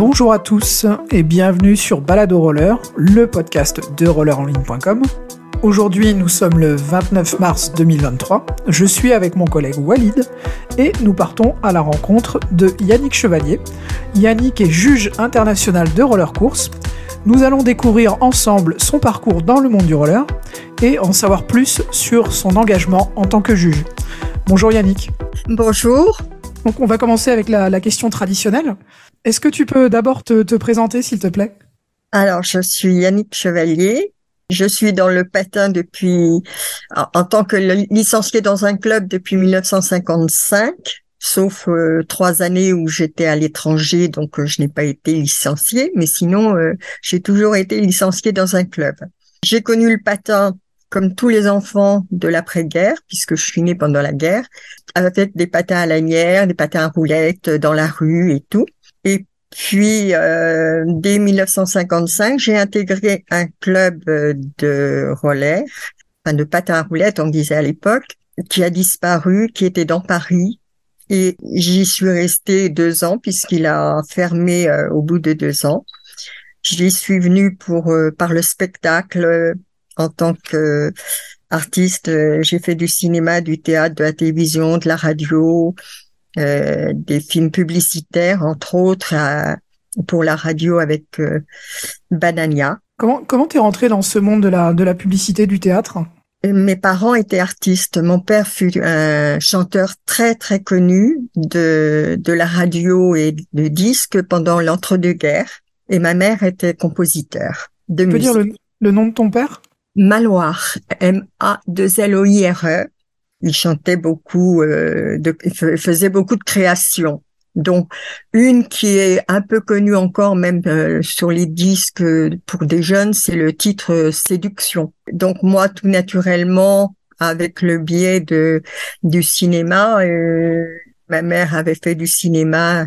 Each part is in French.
Bonjour à tous et bienvenue sur Balado Roller, le podcast de rollerenligne.com. Aujourd'hui, nous sommes le 29 mars 2023. Je suis avec mon collègue Walid et nous partons à la rencontre de Yannick Chevalier. Yannick est juge international de roller course. Nous allons découvrir ensemble son parcours dans le monde du roller et en savoir plus sur son engagement en tant que juge. Bonjour Yannick. Bonjour. Donc on va commencer avec la, question traditionnelle. Est-ce que tu peux d'abord te, te présenter s'il te plaît? Alors je suis Yannick Chevalier. Je suis dans le patin depuis, en tant que licencié dans un club depuis 1955 sauf euh, trois années où j'étais à l'étranger, donc euh, je n'ai pas été licenciée, mais sinon euh, j'ai toujours été licenciée dans un club. J'ai connu le patin comme tous les enfants de l'après-guerre, puisque je suis née pendant la guerre, avec des patins à lanière, des patins à roulettes dans la rue et tout. Et puis, dès 1955, j'ai intégré un club de roller, enfin de patins à roulettes, on disait à l'époque, qui a disparu, qui était dans Paris, et j'y suis restée deux ans puisqu'il a fermé euh, au bout de deux ans. J'y suis venue pour euh, par le spectacle en tant que artiste. J'ai fait du cinéma, du théâtre, de la télévision, de la radio, euh, des films publicitaires, entre autres pour la radio avec Banania. Comment comment t'es rentrée dans ce monde de la de la publicité, du théâtre? Mes parents étaient artistes. Mon père fut un chanteur très très connu de de la radio et de disques pendant l'entre-deux-guerres. Et ma mère était compositeur de tu peux dire le, nom de ton père? Maloir, M-A-2-L-O-I-R-E. Il chantait beaucoup, euh, de, il faisait beaucoup de créations. Donc, une qui est un peu connue encore, même euh, sur les disques pour des jeunes, c'est le titre euh, Séduction. Donc, moi, tout naturellement, avec le biais de du cinéma, euh, ma mère avait fait du cinéma,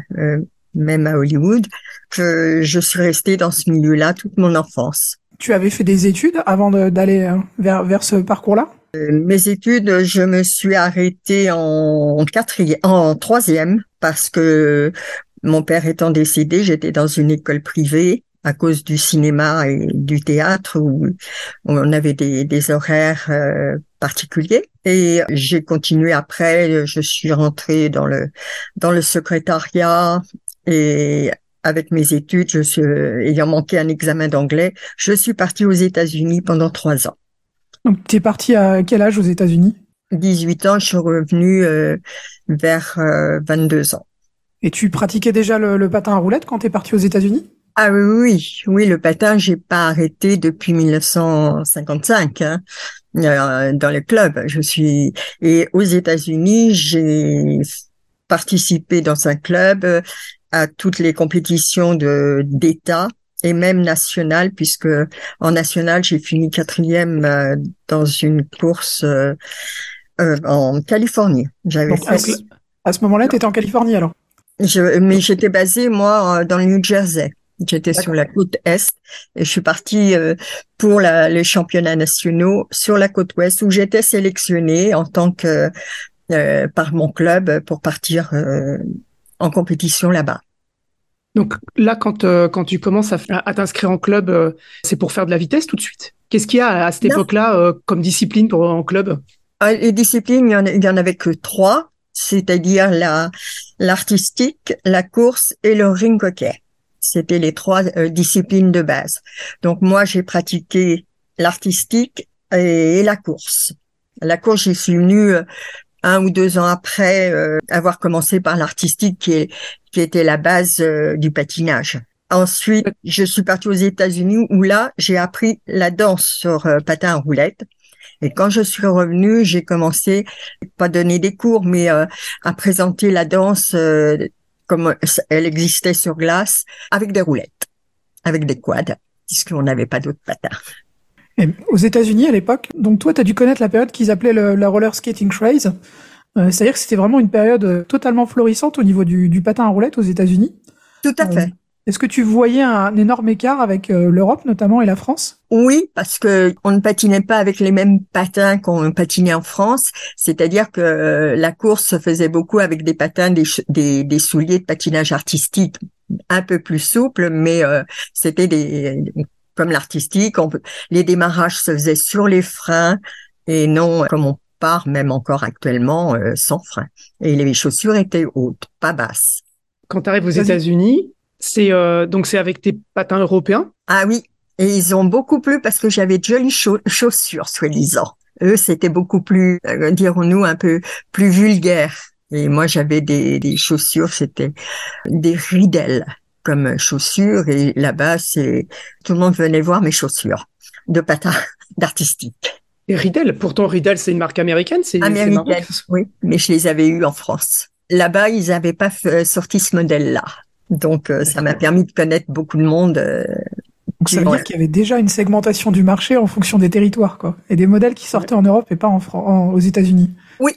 même à Hollywood, que je suis restée dans ce milieu-là toute mon enfance. Tu avais fait des études avant d'aller vers, vers ce parcours-là? Mes études, je me suis arrêtée en quatrième, en troisième, parce que mon père étant décédé, j'étais dans une école privée à cause du cinéma et du théâtre où on avait des, horaires euh, particuliers. Et j'ai continué après. Je suis rentrée dans le dans le secrétariat et avec mes études, je suis ayant manqué un examen d'anglais, je suis partie aux États-Unis pendant trois ans. Donc, tu es parti à quel âge aux États-Unis? 18 ans, je suis revenue euh, vers 22 euh, ans. Et tu pratiquais déjà le, patin à roulettes quand tu es parti aux États-Unis? Ah oui, oui, oui, le patin, j'ai pas arrêté depuis 1955 hein, euh, dans le club. Je suis et aux États-Unis, j'ai participé dans un club à toutes les compétitions de d'État et même national, puisque en national, j'ai fini quatrième euh, dans une course euh, euh, en Californie. J'avais À ce moment-là, tu étais en Californie alors? Je, Mais j'étais basée, moi, dans le New Jersey. J'étais sur la côte est et je suis partie pour la, les championnats nationaux sur la côte ouest où j'étais sélectionnée en tant que par mon club pour partir en compétition là-bas. Donc là, quand, euh, quand tu commences à, à t'inscrire en club, euh, c'est pour faire de la vitesse tout de suite Qu'est-ce qu'il y a à cette époque-là euh, comme discipline pour en club? Ah, Les disciplines, il y en, avait que trois, c'est-à-dire la l'artistique, la course et le ring hockey. C'était les trois disciplines de base. Donc moi, j'ai pratiqué l'artistique et, la course. La course, j'y suis venue un ou deux ans après euh, avoir commencé par l'artistique qui, qui était la base euh, du patinage. Ensuite, je suis partie aux États-Unis où là, j'ai appris la danse sur euh, patin à roulette. Et quand je suis revenue, j'ai commencé, pas donner des cours, mais à présenter la danse comme elle existait sur glace, avec des roulettes, avec des quads, puisqu'on n'avait pas d'autres patins aux États-Unis à l'époque, donc toi, tu as dû connaître la période qu'ils appelaient le, la roller skating craze. Euh, C'est-à-dire que c'était vraiment une période euh, totalement florissante au niveau du, du patin à roulettes aux États-Unis. Tout à fait. Euh, est-ce que tu voyais un énorme écart avec euh, l'Europe notamment et la France? Oui, parce que on ne patinait pas avec les mêmes patins qu'on patinait en France. C'est-à-dire que la course se faisait beaucoup avec des patins, des, des, des souliers de patinage artistique un peu plus souple, mais c'était des comme l'artistique, on peut, les démarrages se faisaient sur les freins et non comme on part même encore actuellement euh, sans frein. Et les chaussures étaient hautes, pas basses. Quand tu arrives aux États-Unis, c'est euh, donc c'est avec tes patins européens? Ah oui, et ils ont beaucoup plu parce que j'avais de jolies chaussures, soi-disant. Eux, c'était beaucoup plus, euh, dirons-nous, un peu plus vulgaire. Et moi, j'avais des, des chaussures, c'était des ridelles comme chaussures. Et là-bas, c'est tout le monde venait voir mes chaussures de patins d'artistique. Et Riddell, pourtant Riddell, c'est une marque américaine, c'est américaine. Oui, mais je les avais eues en France. Là-bas, ils n'avaient pas sorti ce modèle-là, donc euh, ça m'a permis de connaître beaucoup de monde. Euh, ça veut dire qu'il y avait déjà une segmentation du marché en fonction des territoires, quoi, et des modèles qui sortaient en Europe et pas en, aux États-Unis. Oui.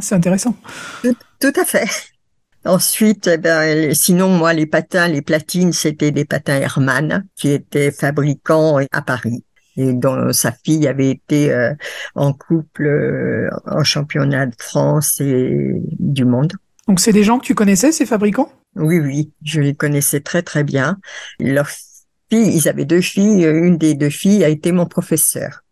c'est intéressant. Tout, à fait. Ensuite, eh ben, sinon, moi, les patins, les platines, c'était des patins Hermann qui étaient fabricants à Paris et dont sa fille avait été euh, en couple euh, en championnat de France et du monde. Donc c'est des gens que tu connaissais, ces fabricants? Oui, oui, je les connaissais très très bien. Leur ils avaient deux filles. Une des deux filles a été mon professeur.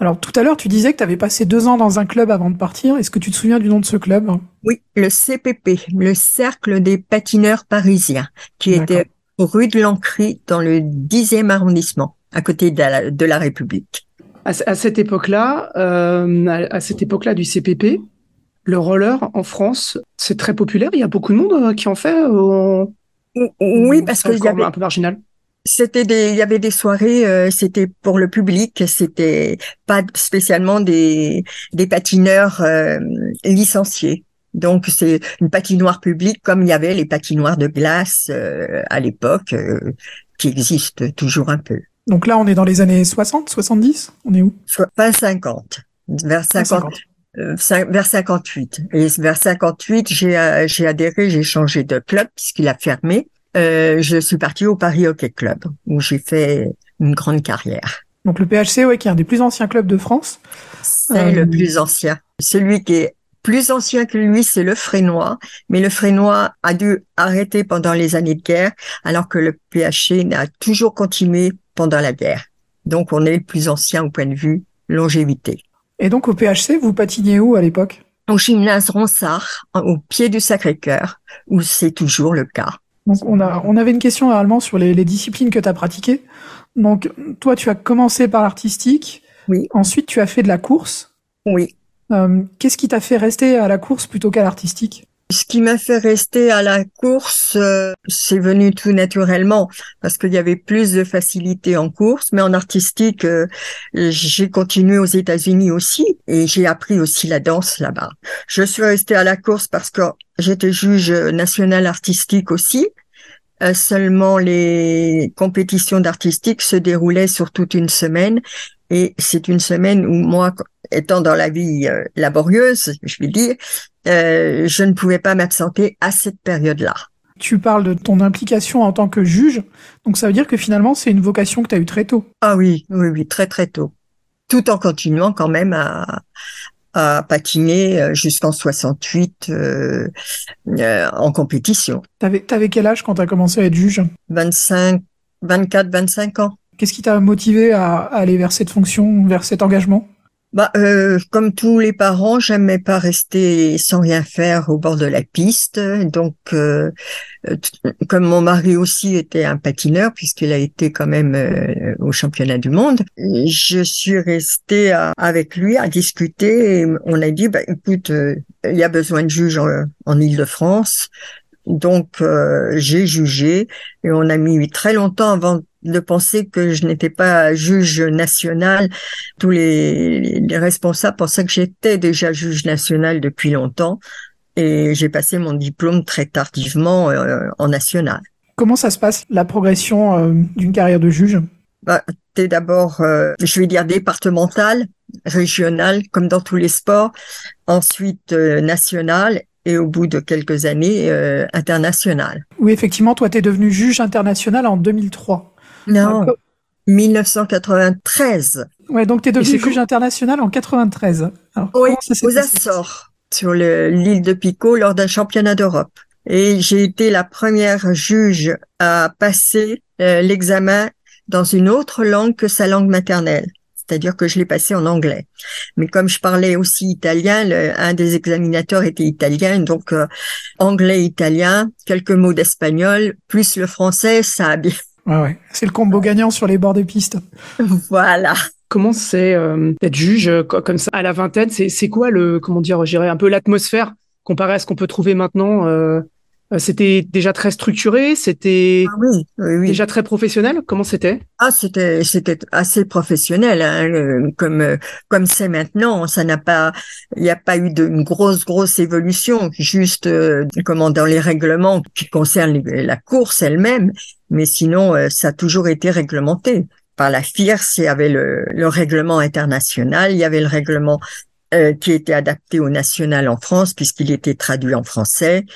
Alors tout à l'heure, tu disais que tu avais passé deux ans dans un club avant de partir. Est-ce que tu te souviens du nom de ce club? Oui, le CPP, le Cercle des patineurs parisiens, qui était rue de l'Ancry dans le 10e arrondissement, à côté de la, République. À, cette époque-là, euh, à, cette époque-là du CPP, le roller en France, c'est très populaire. Il y a beaucoup de monde euh, qui en fait. Euh, oui, parce que y avait un peu marginal. C'était des, il y avait des soirées, euh, c'était pour le public, c'était pas spécialement des des patineurs euh, licenciés. Donc c'est une patinoire publique comme il y avait les patinoires de glace euh, à l'époque, qui existent toujours un peu. Donc là, on est dans les années 60, 70 On est où? Pas 50, vers 50. vers 58. Et vers 58, j'ai j'ai adhéré, j'ai changé de club puisqu'il a fermé. Euh, je suis partie au Paris Hockey Club où j'ai fait une grande carrière. Donc le PHC, ouais, qui est un des plus anciens clubs de France. C'est le euh, plus ancien. Celui qui est plus ancien que lui, c'est le Frénois, mais le Frénois a dû arrêter pendant les années de guerre, alors que le PHC a toujours continué pendant la guerre. Donc on est le plus ancien au point de vue longévité. Et donc au PHC, vous patiniez où à l'époque? Au gymnase Ronsard, au pied du Sacré-Cœur, où c'est toujours le cas. Donc on, a, on avait une question réellement sur les, disciplines que tu as pratiquées. Donc toi, tu as commencé par l'artistique. Oui. Ensuite, tu as fait de la course. Oui. Euh, qu'est-ce qui t'a fait rester à la course plutôt qu'à l'artistique? Ce qui m'a fait rester à la course, euh, c'est venu tout naturellement parce qu'il y avait plus de facilité en course, mais en artistique, euh, j'ai continué aux États-Unis aussi et j'ai appris aussi la danse là-bas. Je suis restée à la course parce que j'étais juge national artistique aussi. Euh, seulement les compétitions d'artistique se déroulaient sur toute une semaine et c'est une semaine où moi, étant dans la vie laborieuse, je vais dire, euh, je ne pouvais pas m'absenter à cette période-là. Tu parles de ton implication en tant que juge, donc ça veut dire que finalement c'est une vocation que tu as eue très tôt. Ah oui, oui, oui, très très tôt. Tout en continuant quand même à, à patiner euh, jusqu'en 68 euh, euh, en compétition. T'avais avais quel âge quand tu as commencé à être juge? 25, 24, 25 ans. Qu'est-ce qui t'a motivé à, à aller vers cette fonction, vers cet engagement? Bah, euh, comme tous les parents, j'aimais pas rester sans rien faire au bord de la piste. Donc, euh, comme mon mari aussi était un patineur, puisqu'il a été quand même euh, au championnat du monde, je suis restée avec lui à discuter. Et on a dit, bah, écoute, il y a besoin de juges en, en Ile-de-France. Donc, j'ai jugé et on a mis très longtemps avant de penser que je n'étais pas juge national. Tous les, responsables pensaient que j'étais déjà juge national depuis longtemps et j'ai passé mon diplôme très tardivement euh, en national. Comment ça se passe la progression euh, d'une carrière de juge? Bah, T'es d'abord, euh, je vais dire départemental, régional, comme dans tous les sports, ensuite national et au bout de quelques années international. Oui, effectivement, toi, tu es devenu juge international en 2003. Non, 1993. Ouais, donc tu es devenu juge international en 93. oui, aux Açores, sur l'île de Pico, lors d'un championnat d'Europe. Et j'ai été la première juge à passer euh, l'examen dans une autre langue que sa langue maternelle. C'est-à-dire que je l'ai passé en anglais. Mais comme je parlais aussi italien, un des examinateurs était italien, donc euh, anglais, italien, quelques mots d'espagnol, plus le français, ça a bien. Ouais, ouais. C'est le combo gagnant sur les bords de piste. voilà. Comment c'est euh, d'être juge comme ça à la vingtaine? C'est quoi le comment dire, j'irais un peu l'atmosphère comparé à ce qu'on peut trouver maintenant euh, euh, c'était déjà très structuré, c'était ah oui, oui, déjà très professionnel. Comment c'était? Ah, c'était c'était assez professionnel, hein, comme comme c'est maintenant. Ça n'a pas, il n'y a pas eu de une grosse grosse évolution, juste euh, comment dans les règlements qui concernent la course elle-même, mais sinon euh, ça a toujours été réglementé par la FIRS. Il y avait le, le règlement international, il y avait le règlement qui était adapté au national en France puisqu'il était traduit en français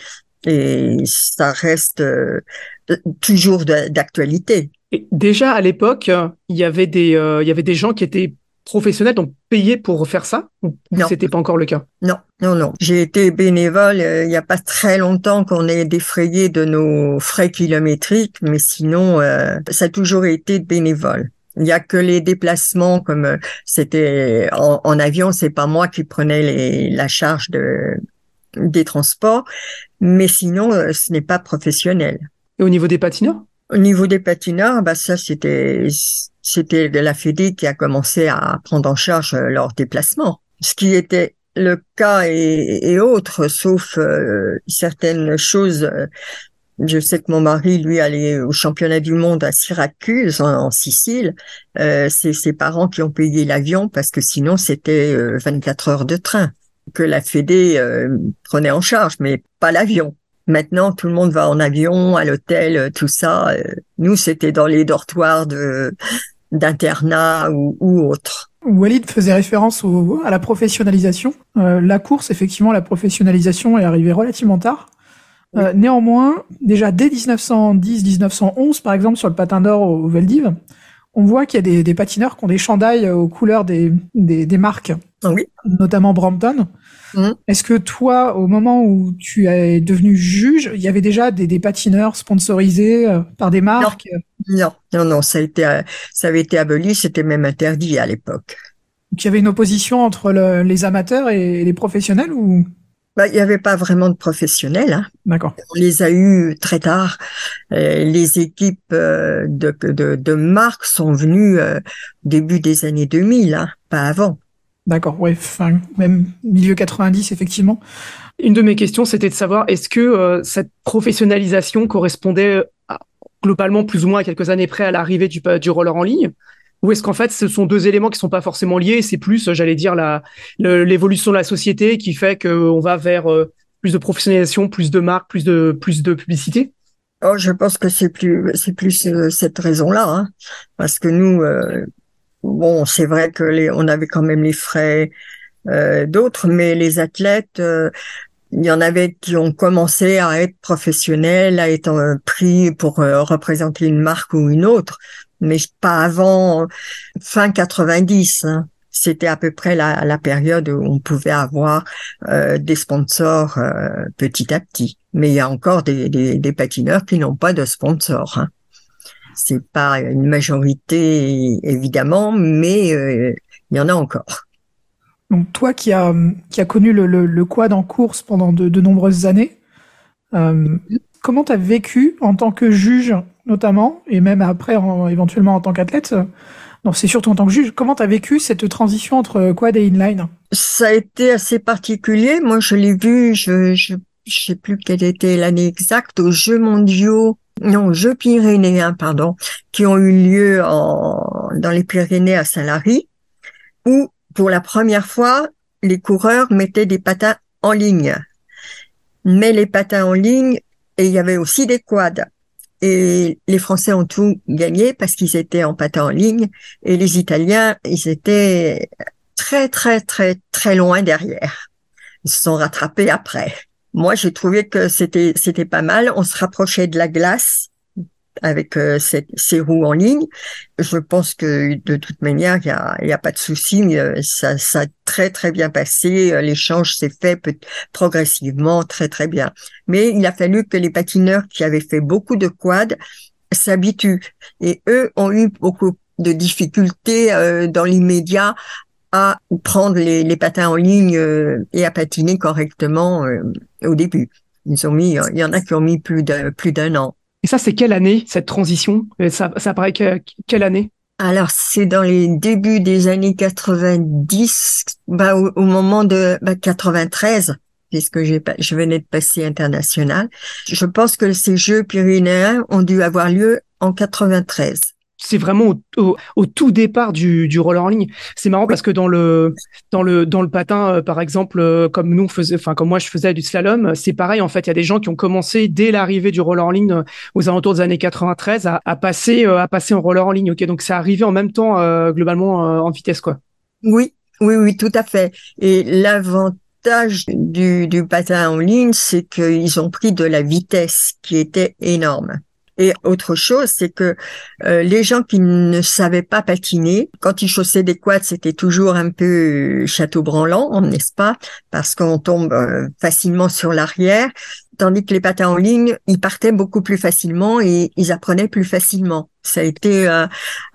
et ça reste euh, toujours d'actualité. Déjà à l'époque, il y avait des euh, il y avait des gens qui étaient professionnels donc payés pour faire ça ou c'était pas encore le cas? Non, non, non. J'ai été bénévole euh, il y a pas très longtemps qu'on est défrayé de nos frais kilométriques, mais sinon ça a toujours été bénévole. Il y a que les déplacements comme c'était en, en, avion, c'est pas moi qui prenais les, la charge de des transports, mais sinon, euh, ce n'est pas professionnel. Et au niveau des patineurs? Au niveau des patineurs, bah ça c'était c'était de la Fédé qui a commencé à prendre en charge euh, leurs déplacements. Ce qui était le cas et, et autre, sauf euh, certaines choses. Je sais que mon mari, lui, allait au championnat du monde à Syracuse, en, Sicile. Euh, c'est ses parents qui ont payé l'avion parce que sinon, c'était 24 heures de train que la Fédé euh, prenait en charge, mais pas l'avion. Maintenant, tout le monde va en avion, à l'hôtel, euh, tout ça. Euh, nous, c'était dans les dortoirs de d'internat ou, ou autre. Walid faisait référence au, à la professionnalisation. la course, effectivement, la professionnalisation est arrivée relativement tard. néanmoins, déjà dès 1910-1911, par exemple, sur le patin d'or au, Veldiv, on voit qu'il y a des, des, patineurs qui ont des chandails aux couleurs des, des, des marques oui. notamment Brampton. Mmh. Est-ce que toi, au moment où tu es devenu juge, il y avait déjà des, patineurs sponsorisés euh, par des marques? Non. non, non, ça a été, euh, ça avait été aboli, c'était même interdit à l'époque. Donc il y avait une opposition entre les amateurs et les professionnels ou? Bah, il n'y avait pas vraiment de professionnels. Hein. D'accord. On les a eus très tard. Euh, les équipes de, de, de marques sont venues début des années 2000, hein, pas avant. D'accord, ouais, fin, même milieu 90, effectivement. Une de mes questions, c'était de savoir, est-ce que euh, cette professionnalisation correspondait globalement plus ou moins à quelques années près à l'arrivée du, du roller en ligne? Ou est-ce qu'en fait, ce sont deux éléments qui sont pas forcément liés C'est plus, j'allais dire, la l'évolution de la société qui fait qu'on va vers euh, plus de professionnalisation, plus de marques, plus de plus de publicité? Oh, je pense que c'est plus c'est plus euh, cette raison-là, hein. parce que nous, bon, c'est vrai que les, on avait quand même les frais euh, d'autres, mais les athlètes, euh, il y en avait qui ont commencé à être professionnels, à être euh, pris pour représenter une marque ou une autre, mais pas avant fin 90. Hein. C'était à peu près la, période où on pouvait avoir des sponsors petit à petit. Mais il y a encore des, patineurs qui n'ont pas de sponsors. Hein. C'est pas une majorité évidemment, mais euh, il y en a encore. Donc toi qui as qui a connu le, le, quad en course pendant de, de nombreuses années, euh, comment tu as vécu en tant que juge notamment et même après éventuellement en tant qu'athlète? Non, c'est surtout en tant que juge. Comment tu as vécu cette transition entre quad et inline? Ça a été assez particulier. Moi, je l'ai vu, je, je, je sais plus quelle était l'année exacte, aux Jeux mondiaux non, Jeux pyrénéens, pardon, qui ont eu lieu en, dans les Pyrénées à Saint-Lary, où pour la première fois, les coureurs mettaient des patins en ligne. Mais les patins en ligne, et il y avait aussi des quads. Et les Français ont tout gagné parce qu'ils étaient en patins en ligne, et les Italiens, ils étaient très, très, très, très loin derrière. Ils se sont rattrapés après. Moi, j'ai trouvé que c'était c'était pas mal. On se rapprochait de la glace avec euh, ces roues en ligne. Je pense que de toute manière, il y a, y a pas de souci. Ça, ça a très très bien passé. L'échange s'est fait progressivement, très très bien. Mais il a fallu que les patineurs qui avaient fait beaucoup de quad s'habituent. Et eux ont eu beaucoup de difficultés euh, dans l'immédiat à prendre les, les, patins en ligne euh, et à patiner correctement euh, au début. Ils ont mis, il y en a qui ont mis plus d'un plus d'un an. Et ça, c'est quelle année cette transition? Ça, ça paraît que, quelle année? Alors, c'est dans les débuts des années 90, bah, au, moment de bah, 93, puisque je venais de passer international. Je pense que ces Jeux pyrénéens ont dû avoir lieu en 93 c'est vraiment au, tout départ du, roller en ligne. C'est marrant parce que dans le dans le dans le patin, euh, par exemple, euh, comme nous on faisait, enfin comme moi je faisais du slalom, c'est pareil. En fait, il y a des gens qui ont commencé dès l'arrivée du roller en ligne euh, aux alentours des années 93 à, passer à passer en roller en ligne. Ok, donc c'est arrivé en même temps globalement en vitesse quoi. Oui, oui, oui, tout à fait. Et l'avantage du patin en ligne, c'est qu'ils ont pris de la vitesse qui était énorme. Et autre chose, c'est que euh, les gens qui ne savaient pas patiner, quand ils chaussaient des quads, c'était toujours un peu château branlant, n'est-ce pas? Parce qu'on tombe euh, facilement sur l'arrière, tandis que les patins en ligne, ils partaient beaucoup plus facilement et ils apprenaient plus facilement. Ça a été euh,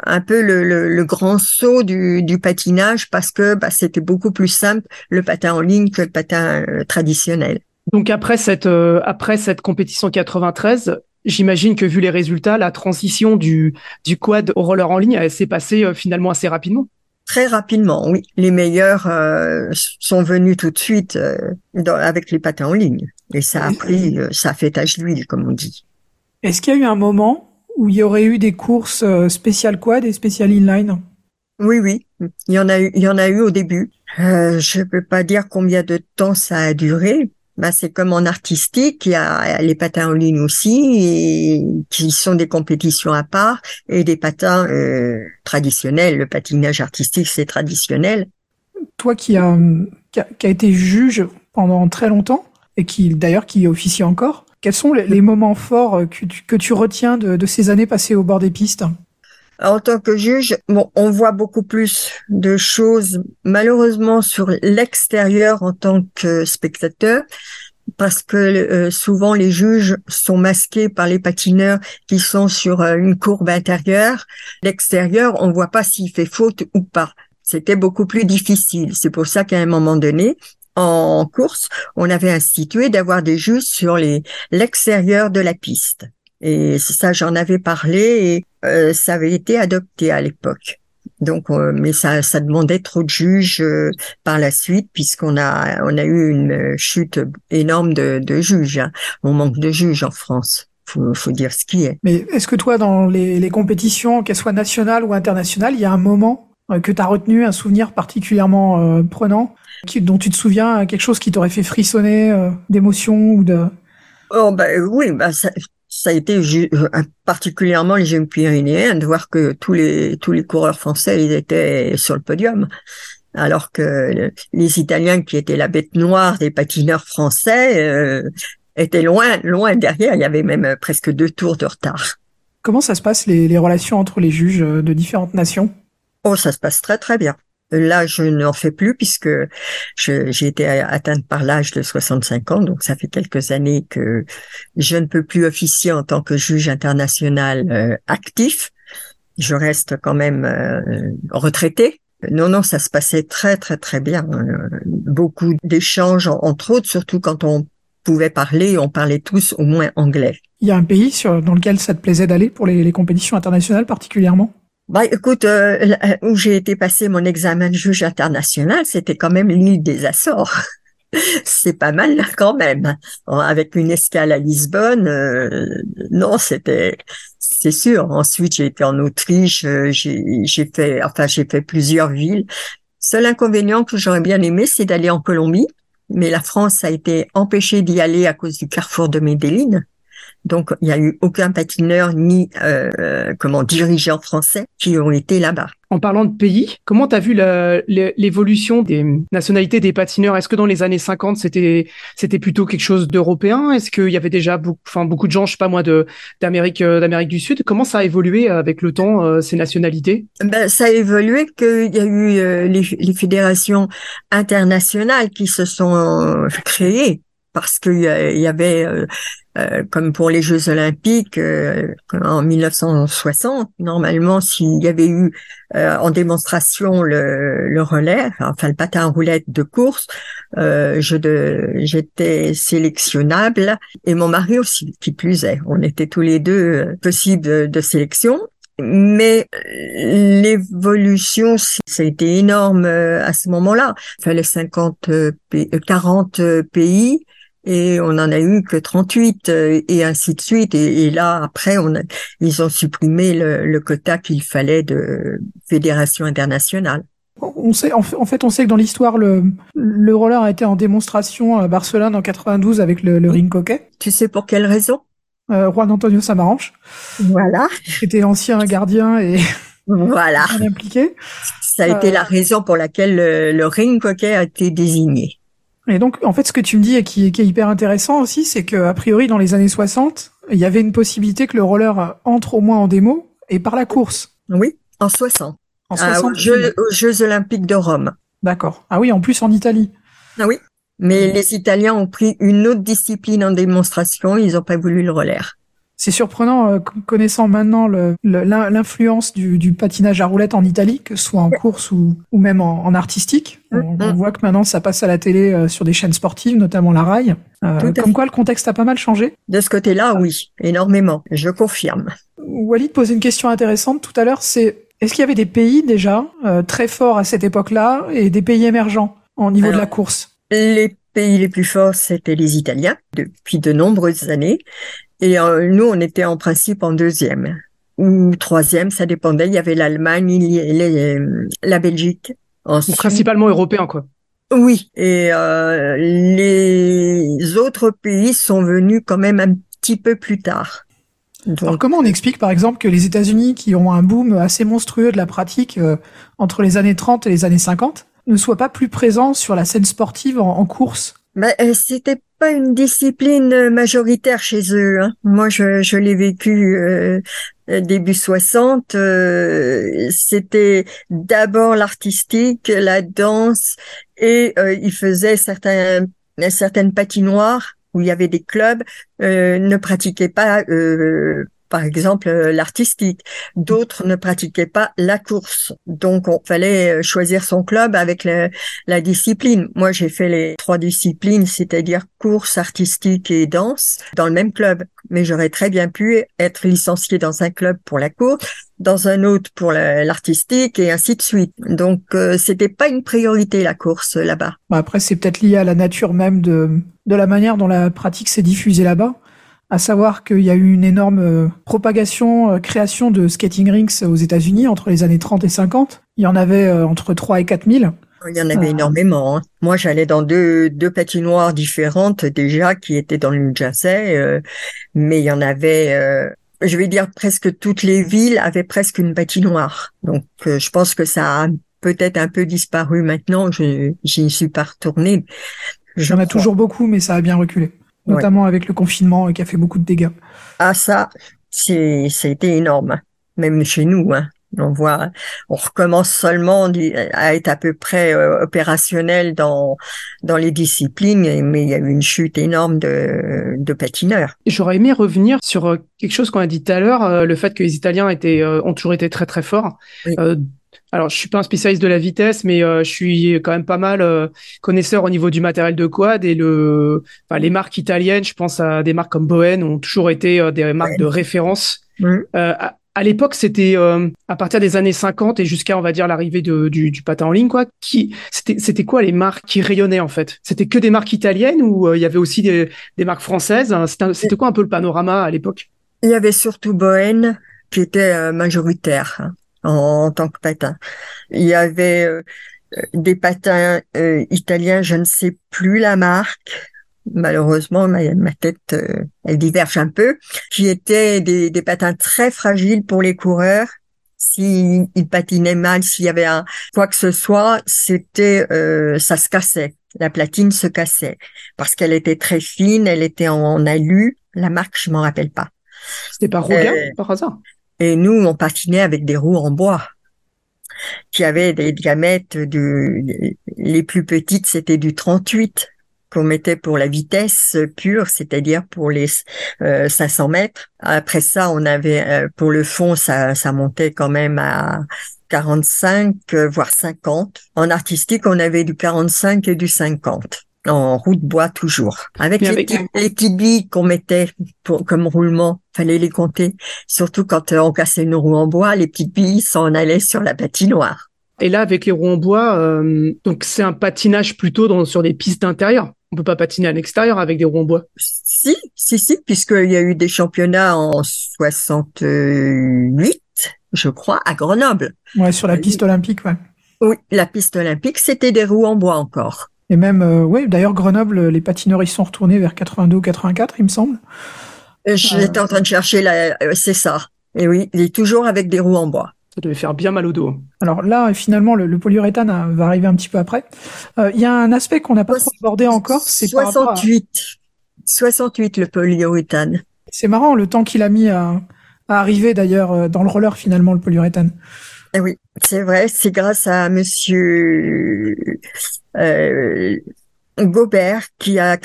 un peu le, grand saut du, patinage parce que bah, c'était beaucoup plus simple le patin en ligne que le patin traditionnel. Donc après cette après cette compétition 93, J'imagine que vu les résultats, la transition du, du quad au roller en ligne, s'est passée euh, finalement assez rapidement. Très rapidement, oui. Les meilleurs euh, sont venus tout de suite euh, avec les patins en ligne. Et ça a pris, ça a fait tache d'huile, comme on dit. Est-ce qu'il y a eu un moment où il y aurait eu des courses spéciales quad et spéciales inline? Oui, oui. Il y en a eu, il y en a eu au début. je ne peux pas dire combien de temps ça a duré, bah, c'est comme en artistique, il y a les patins en ligne aussi, et, qui sont des compétitions à part, et des patins euh, traditionnels. Le patinage artistique, c'est traditionnel. Toi qui a, qui a, été juge pendant très longtemps, et qui d'ailleurs qui officie encore, quels sont les, moments forts que tu, que tu retiens de ces années passées au bord des pistes? En tant que juge, bon, on voit beaucoup plus de choses, malheureusement, sur l'extérieur en tant que spectateur, parce que euh, souvent les juges sont masqués par les patineurs qui sont sur euh, une courbe intérieure. L'extérieur, on voit pas s'il fait faute ou pas. C'était beaucoup plus difficile. C'est pour ça qu'à un moment donné, en course, on avait institué d'avoir des juges sur l'extérieur de la piste. Et ça, j'en avais parlé et euh, ça avait été adopté à l'époque. Donc, euh, mais ça, ça demandait trop de juges euh, par la suite, puisqu'on a, on a eu une chute énorme de, de juges. Hein. On manque de juges en France. Faut, faut dire ce qui est. Mais est-ce que toi, dans les, les compétitions, qu'elles soient nationales ou internationales, il y a un moment que tu as retenu, un souvenir particulièrement prenant, qui, dont tu te souviens, quelque chose qui t'aurait fait frissonner d'émotion ou de... Oh ben oui, bah ça, ça a été euh, particulièrement les Jeux pyrénéens de voir que tous les tous les coureurs français ils étaient sur le podium alors que les Italiens qui étaient la bête noire des patineurs français euh, étaient loin loin derrière il y avait même presque deux tours de retard. Comment ça se passe les, les relations entre les juges de différentes nations? Oh ça se passe très très bien. Là, je n'en fais plus puisque j'ai été atteinte par l'âge de 65 ans, donc ça fait quelques années que je ne peux plus officier en tant que juge international euh, actif. Je reste quand même euh, retraité. Non, non, ça se passait très, très, très bien. Euh, beaucoup d'échanges, entre autres, surtout quand on pouvait parler, on parlait tous au moins anglais. Il y a un pays sur, dans lequel ça te plaisait d'aller pour les compétitions internationales particulièrement? Bah, écoute, euh, euh, où j'ai été passer mon examen de juge international, c'était quand même l'île des Açores. c'est pas mal quand même. Avec une escale à Lisbonne, euh, non, c'était, c'est sûr. Ensuite, j'ai été en Autriche, j'ai fait, enfin, j'ai fait plusieurs villes. Seul inconvénient que j'aurais bien aimé, c'est d'aller en Colombie, mais la France a été empêchée d'y aller à cause du carrefour de Medellin. Donc, il n'y a eu aucun patineur ni euh, comment dirigeant français qui ont été là-bas. En parlant de pays, comment tu as vu l'évolution des nationalités des patineurs? Est-ce que dans les années 50, c'était c'était plutôt quelque chose d'européen? Est-ce qu'il y avait déjà beaucoup, enfin, beaucoup de gens, je sais pas moi, d'Amérique euh, d'Amérique du Sud? Comment ça a évolué avec le temps euh, ces nationalités? Ben, ça a évolué qu'il y a eu euh, les, les, fédérations internationales qui se sont créées parce qu'il y avait euh, comme pour les Jeux Olympiques euh, en 1960, normalement, s'il y avait eu euh, en démonstration le, le, relais, enfin le patin à roulette de course, je j'étais sélectionnable et mon mari aussi, qui plus est. On était tous les deux possibles de, sélection. Mais l'évolution, ça a été énorme à ce moment-là. Il fallait 50, 40 pays et on en a eu que 38 euh, et ainsi de suite. Et, là, après, on ils ont supprimé le, quota qu'il fallait de fédération internationale. On sait, en fait, on sait que dans l'histoire, le, le roller a été en démonstration à Barcelone en 92 avec le, le ring hockey. Tu sais pour quelle raison? Euh, Juan Antonio Samaranch. Voilà. Qui était ancien gardien et voilà. impliqué. Ça a été la euh, raison pour laquelle le, le ring hockey a été désigné. Et donc, en fait, ce que tu me dis et qui, qui est hyper intéressant aussi, c'est que a priori, dans les années 60, il y avait une possibilité que le roller entre au moins en démo et par la course. Oui, en 60. En 60 ah, aux, Jeux, Olympiques de Rome. D'accord. Ah oui, en plus en Italie. Ah oui. Mais les Italiens ont pris une autre discipline en démonstration, ils n'ont pas voulu le roller. C'est surprenant, euh, connaissant maintenant l'influence du, patinage à roulettes en Italie, que ce soit en course ou, même en, artistique. Mm, on, mm. voit que maintenant ça passe à la télé euh, sur des chaînes sportives, notamment la RAI. Euh, comme quoi le contexte a pas mal changé. De ce côté-là, oui, énormément. Je confirme. Walid posait une question intéressante tout à l'heure. C'est est-ce qu'il y avait des pays déjà très forts à cette époque-là et des pays émergents au niveau de la course? Les pays les plus forts, c'était les Italiens depuis de nombreuses années. Et euh, nous, on était en principe en deuxième ou troisième, ça dépendait. Il y avait l'Allemagne, la Belgique. principalement européen, quoi. Oui, et euh, les autres pays sont venus quand même un petit peu plus tard. Alors comment on explique par exemple que les États-Unis, qui ont un boom assez monstrueux de la pratique euh, entre les années 30 et les années 50, ne soient pas plus présents sur la scène sportive en, en course ben, c'était pas une discipline majoritaire chez eux. Hein. Moi, je, je l'ai vécu euh, début 60. Euh, c'était d'abord l'artistique, la danse, et euh, ils faisaient certains, certaines patinoires où il y avait des clubs, euh, ne pratiquaient pas par exemple euh, l'artistique. D'autres ne pratiquaient pas la course. Donc, on fallait euh, choisir son club avec la discipline. Moi, j'ai fait les trois disciplines, c'est-à-dire course, artistique et danse, dans le même club. Mais j'aurais très bien pu être licencié dans un club pour la course, dans un autre pour l'artistique et ainsi de suite. Donc, euh, c'était pas une priorité la course là-bas. Après, c'est peut-être lié à la nature même de de la manière dont la pratique s'est diffusée là-bas à savoir qu'il y a eu une énorme euh, propagation, euh, création de skating rinks aux États-Unis entre les années 30 et 50. Il y en avait euh, entre 3 et 4 000. Il y en avait énormément. Hein. Moi, j'allais dans deux, deux patinoires différentes déjà qui étaient dans le New Jersey, mais il y en avait, je vais dire presque toutes les villes avaient presque une patinoire. Donc, je pense que ça a peut-être un peu disparu maintenant. Je n'y suis pas retournée. J'en ai toujours beaucoup, mais ça a bien reculé notamment avec le confinement qui a fait beaucoup de dégâts. Ah ça, c'est c'était énorme, même chez nous. Hein. On voit, on recommence seulement à être à peu près euh, opérationnel dans dans les disciplines, mais il y a eu une chute énorme de, de patineurs. J'aurais aimé revenir sur euh, quelque chose qu'on a dit tout à l'heure, euh, le fait que les Italiens étaient ont toujours été très très forts. Alors, je suis pas un spécialiste de la vitesse, mais euh, je suis quand même pas mal euh, connaisseur au niveau du matériel de quad et le, enfin, les marques italiennes. Je pense à des marques comme Boen ont toujours été euh, des marques de référence. À, l'époque, c'était à partir des années 50 et jusqu'à on va dire l'arrivée du, du, patin en ligne, quoi. Qui c'était c'était quoi les marques qui rayonnaient en fait? C'était que des marques italiennes ou il y avait aussi des, des marques françaises? C'était quoi un peu le panorama à l'époque? Il y avait surtout Boen qui était majoritaire. Hein en, tant que patin. Il y avait euh, des patins euh, italiens, je ne sais plus la marque, malheureusement ma, tête euh, elle diverge un peu, qui étaient des, des, patins très fragiles pour les coureurs S'il il patinait mal, s'il y avait un quoi que ce soit, c'était euh, ça se cassait. La platine se cassait parce qu'elle était très fine, elle était en, alu. La marque, je m'en rappelle pas. C'était pas Rogain euh, par hasard? Et nous, on patinait avec des roues en bois qui avaient des diamètres de les plus petites, c'était du 38 qu'on mettait pour la vitesse pure, c'est-à-dire pour les 500 euh, mètres. Après ça, on avait euh, pour le fond, ça, ça montait quand même à 45, euh, voire 50. En artistique, on avait du 45 et du 50 en roue de bois toujours. Avec, les, petites billes qu'on mettait pour, comme roulement, fallait les compter. Surtout quand on cassait une roue en bois, les petites billes s'en allaient sur la patinoire. Et là, avec les roues en bois, donc c'est un patinage plutôt dans, sur des pistes d'intérieur. On peut pas patiner à l'extérieur avec des roues en bois. Si, si, si, puisqu'il y a eu des championnats en 68, je crois, à Grenoble. Ouais, sur la piste olympique, ouais. Oui, la piste olympique, c'était des roues en bois encore. Et même, euh, oui, d'ailleurs, Grenoble, les patineurs, ils sont retournés vers 82 ou 84, il me semble. Euh, j'étais en train de chercher, la... Euh, c'est ça. Et oui, il est toujours avec des roues en bois. Ça devait faire bien mal au dos. Alors là, finalement, le, polyuréthane va arriver un petit peu après. Euh, il y a un aspect qu'on n'a pas trop abordé encore, c'est 68. 68 le polyuréthane. C'est marrant le temps qu'il a mis à, arriver d'ailleurs euh, dans le roller finalement le polyuréthane. Eh oui, c'est vrai, c'est grâce à Monsieur euh, Gobert qui a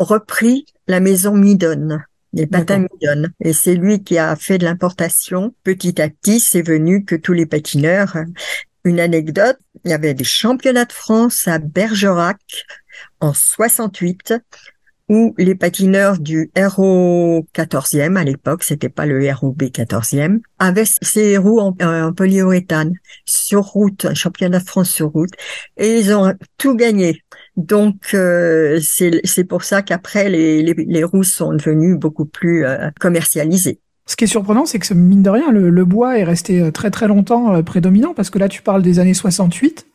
repris la maison Midon les patins Et c'est lui qui a fait de l'importation. Petit à petit, c'est venu que tous les patineurs. Une anecdote, il y avait des championnats de France à Bergerac en 68 où les patineurs du RO 14e à l'époque, c'était pas le ROB 14e, avaient ces roues en, en, polyuréthane sur route, un championnat de France sur route, et ils ont tout gagné. Donc euh, c'est pour ça qu'après les, les, les, roues sont devenues beaucoup plus euh, commercialisées. Ce qui est surprenant, c'est que mine de rien, le, le, bois est resté euh, très très longtemps prédominant parce que là tu parles des années 68.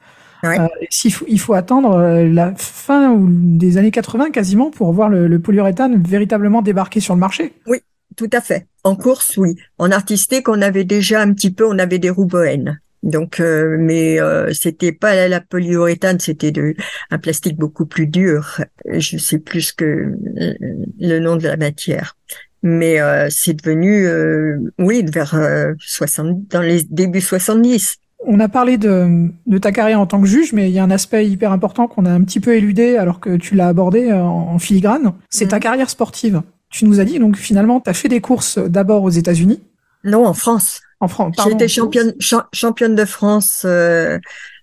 Ouais. il, faut, il faut attendre la fin des années 80 quasiment pour voir le, le polyuréthane véritablement débarquer sur le marché. Oui, tout à fait. En course, oui. En artistique, on avait déjà un petit peu, on avait des roues bohènes. Donc, euh, mais euh, c'était pas la, polyuréthane, c'était de un plastique beaucoup plus dur. Je sais plus que euh, le nom de la matière, mais euh, c'est devenu, oui, vers 60, dans les débuts 70. On a parlé de, de ta carrière en tant que juge, mais il y a un aspect hyper important qu'on a un petit peu éludé alors que tu l'as abordé en, filigrane. C'est ta carrière sportive. Tu nous as dit donc finalement, tu as fait des courses d'abord aux États-Unis. Non, en France. En France. J'ai été championne, championne de France euh,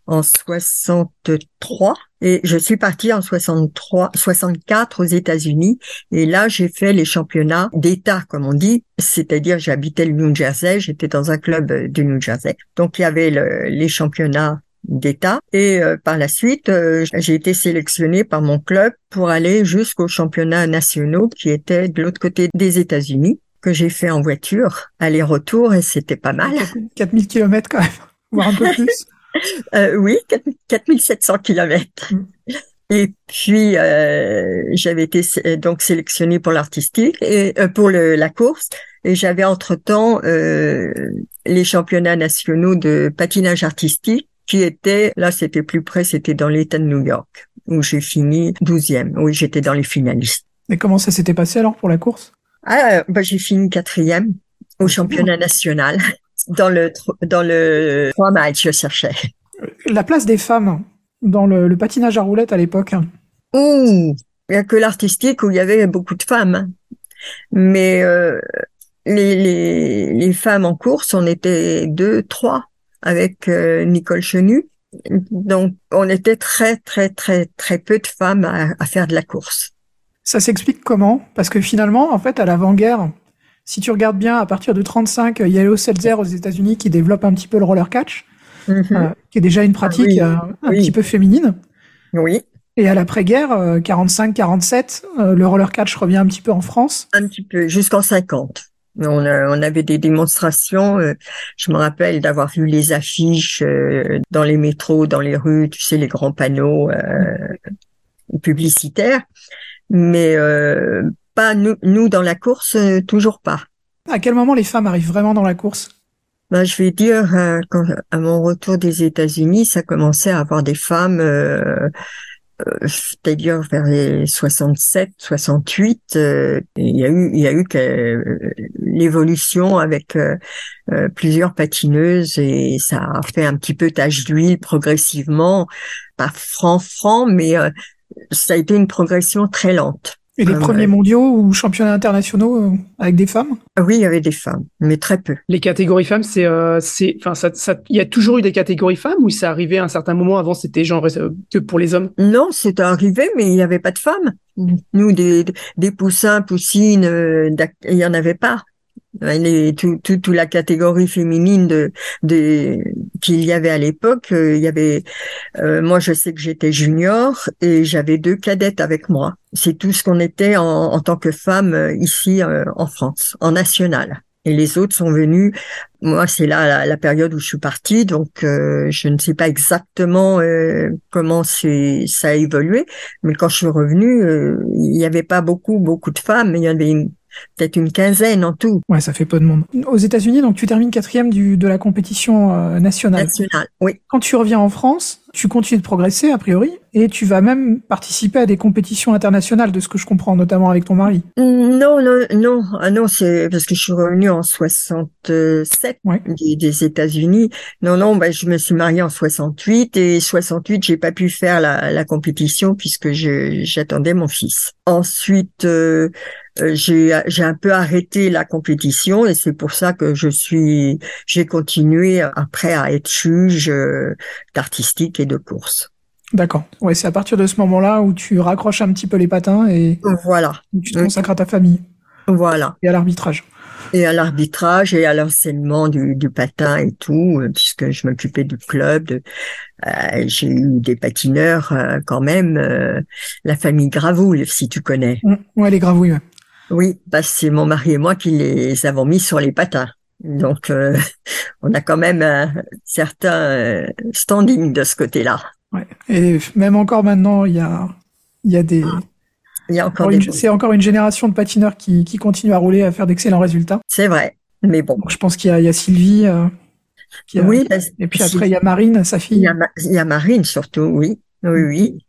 en 63 et je suis partie en 63, 64 aux États-Unis et là j'ai fait les championnats d'État comme on dit, c'est-à-dire j'habitais le New Jersey, j'étais dans un club du New Jersey, donc il y avait les championnats d'État et euh, par la suite euh, j'ai été sélectionnée par mon club pour aller jusqu'aux championnats nationaux qui étaient de l'autre côté des États-Unis que j'ai fait en voiture, aller-retour, et c'était pas mal. 4000 km quand même, voire un peu plus. euh, oui, 4700 km. Mm. Et puis euh, j'avais été donc sélectionnée pour l'artistique et euh, pour le, la course et j'avais entre temps euh, les championnats nationaux de patinage artistique qui étaient là c'était plus près c'était dans l'État de New York où j'ai fini 12e oui j'étais dans les finalistes. Mais comment ça s'était passé alors pour la course? Ah, bah, j'ai fini quatrième au ah, championnat national dans le dans le trois matchs, je cherchais. La place des femmes dans le, patinage à roulettes à l'époque. Ouh, il y a que l'artistique où il y avait beaucoup de femmes, mais euh, les, les, les femmes en course, on était deux, trois avec euh, Nicole Chenu. Donc, on était très, très, très, très peu de femmes à faire de la course. Ça s'explique comment? Parce que finalement, en fait, à l'avant-guerre, si tu regardes bien, à partir de 35, il y a Léo Seltzer aux États-Unis qui développe un petit peu le roller catch, mhm. euh, qui est déjà une pratique euh, un petit peu féminine. Oui. Et à l'après-guerre, 45-47, euh, le roller catch revient un petit peu en France. Un petit peu, jusqu'en 50. On, on, avait des démonstrations. je me rappelle d'avoir vu les affiches dans les métros, dans les rues, tu sais, les grands panneaux publicitaires mais pas nous, nous dans la course, euh, toujours pas. À quel moment les femmes arrivent vraiment dans la course? Ben, je vais dire, euh, quand, à mon retour des États-Unis, ça commençait à avoir des femmes, euh, euh, c'est-à-dire vers les 67, 68. il y a eu, il y a eu que l'évolution avec plusieurs patineuses et ça a fait un petit peu tache d'huile progressivement, pas franc franc, mais ça a été une progression très lente. Et les premiers mondiaux ou championnats internationaux euh, avec des femmes? Oui, il y avait des femmes, mais très peu. Les catégories femmes, c'est, euh, c'est, enfin, ça, ça, il y a toujours eu des catégories femmes ou c'est arrivé à un certain moment avant, c'était genre euh, que pour les hommes? Non, c'est arrivé, mais il n'y avait pas de femmes. Nous, des, des poussins, poussines, il n'y en avait pas les, tout, tout, la catégorie féminine de, de qu'il y avait à l'époque, euh, il y avait euh, moi je sais que j'étais junior et j'avais deux cadettes avec moi. C'est tout ce qu'on était en, en, tant que femme euh, ici en France, en national. Et les autres sont venus. Moi, c'est là la, période où je suis partie, donc je ne sais pas exactement comment c'est ça a évolué. Mais quand je suis revenue, il n'y avait pas beaucoup beaucoup de femmes. Il y avait une, peut-être une quinzaine en tout. Ouais, ça fait peu de monde. Aux États-Unis, donc tu termines quatrième du, de la compétition euh, nationale. Nationale, oui. Quand tu reviens en France, tu continues de progresser a priori et tu vas même participer à des compétitions internationales de ce que je comprends notamment avec ton mari. Non non non ah non c'est parce que je suis revenue en 67 des, des États-Unis. Non non bah je me suis mariée en 68 et 68 j'ai pas pu faire la, la compétition puisque j'attendais mon fils. Ensuite euh, j'ai j'ai un peu arrêté la compétition et c'est pour ça que je suis j'ai continué après à être juge euh, d'artistique et de course. D'accord. Ouais, c'est à partir de ce moment-là où tu raccroches un petit peu les patins et voilà. Tu te consacres à ta famille. Voilà. Et à l'arbitrage. Et à l'arbitrage et à l'enseignement du, du, patin et tout, euh, puisque je m'occupais du club. euh, J'ai eu des patineurs euh, quand même. Euh, la famille Gravoul, si tu connais. Mmh. Ouais, les Gravouilles. Ouais. Oui, bah c'est mon mari et moi qui les avons mis sur les patins. Donc, on a quand même un certain standing de ce côté-là. Ouais. Et même encore maintenant, il y a, il y a des. Il y a encore C'est encore une génération de patineurs qui, qui continue à rouler, à faire d'excellents résultats. C'est vrai, mais bon. je pense qu'il y, y, a Sylvie. Euh, qui a... Oui. Et puis après, il y a Marine, sa fille. Il y a, il y a Marine surtout, oui, oui, oui.